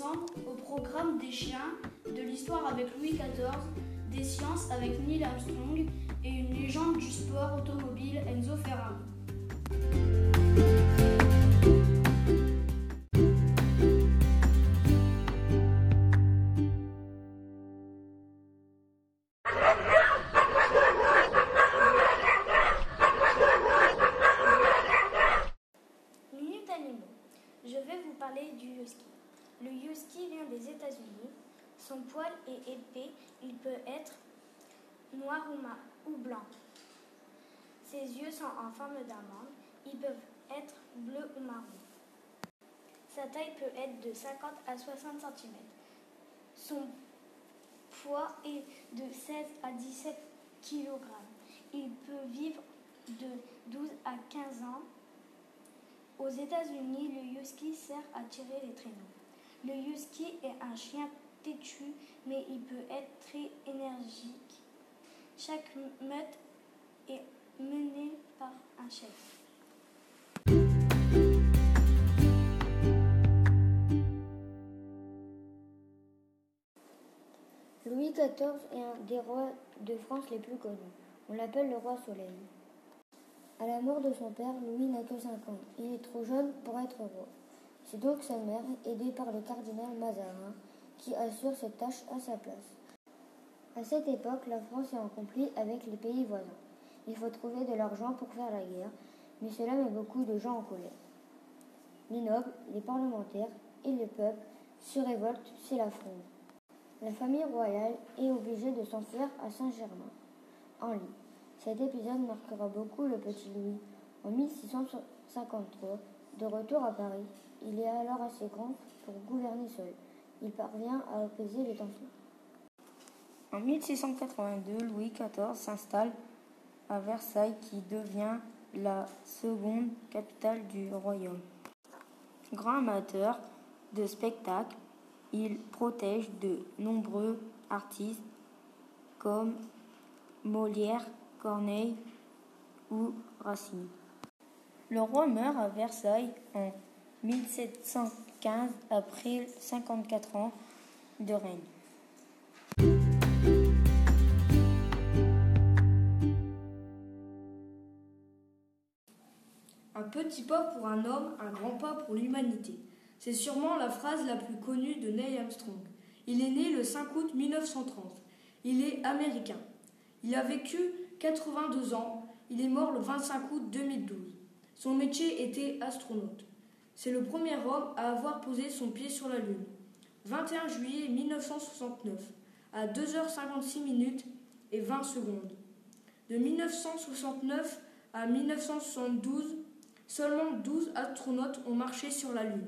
ensemble au programme des chiens, de l'histoire avec Louis XIV, des sciences avec Neil Armstrong et une légende du sport automobile Enzo Ferrari. Parler du husky. Le husky vient des États-Unis. Son poil est épais. Il peut être noir ou, ou blanc. Ses yeux sont en forme d'amande. Ils peuvent être bleus ou marron. Sa taille peut être de 50 à 60 cm. Son poids est de 16 à 17 kg. Il peut vivre de 12 à 15 ans. Aux États-Unis, le husky sert à tirer les traîneaux. Le husky est un chien têtu, mais il peut être très énergique. Chaque meute est menée par un chef. Louis XIV est un des rois de France les plus connus. On l'appelle le roi Soleil. À la mort de son père, Louis n'a que 5 ans. Il est trop jeune pour être roi. C'est donc sa mère, aidée par le cardinal Mazarin, qui assure cette tâche à sa place. À cette époque, la France est en conflit avec les pays voisins. Il faut trouver de l'argent pour faire la guerre, mais cela met beaucoup de gens en colère. Les nobles, les parlementaires et le peuple se révoltent, c'est la fronde. La famille royale est obligée de s'enfuir à Saint-Germain, en Lit. Cet épisode marquera beaucoup le petit Louis. En 1653, de retour à Paris, il est alors assez grand pour gouverner seul. Il parvient à apaiser les tensions. En 1682, Louis XIV s'installe à Versailles qui devient la seconde capitale du royaume. Grand amateur de spectacle, il protège de nombreux artistes comme Molière, Corneille ou Racine. Le roi meurt à Versailles en 1715 après 54 ans de règne. Un petit pas pour un homme, un grand pas pour l'humanité. C'est sûrement la phrase la plus connue de Neil Armstrong. Il est né le 5 août 1930. Il est américain. Il a vécu 82 ans. Il est mort le 25 août 2012. Son métier était astronaute. C'est le premier homme à avoir posé son pied sur la Lune. 21 juillet 1969, à 2h56 minutes et 20 secondes. De 1969 à 1972, Seulement 12 astronautes ont marché sur la Lune.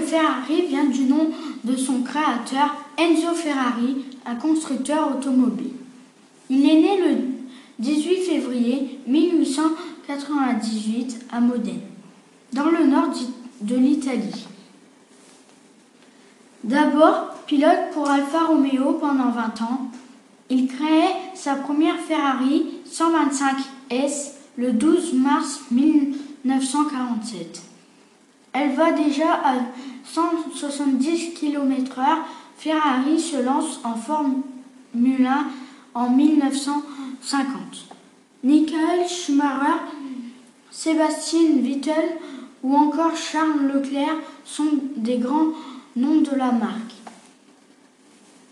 Ferrari vient du nom de son créateur Enzo Ferrari, un constructeur automobile. Il est né le 18 février 1898 à Modène, dans le nord de l'Italie. D'abord pilote pour Alfa Romeo pendant 20 ans, il crée sa première Ferrari 125S le 12 mars 1947. Elle va déjà à 170 km/h. Ferrari se lance en Formule 1 en 1950. Michael Schumacher, Sébastien Vettel ou encore Charles Leclerc sont des grands noms de la marque.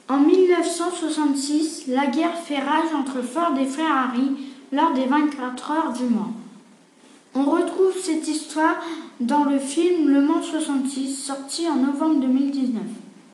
En 1966, la guerre fait rage entre Ford et Ferrari lors des 24 heures du Mans. On retrouve cette histoire dans le film Le Mans 66 sorti en novembre 2019.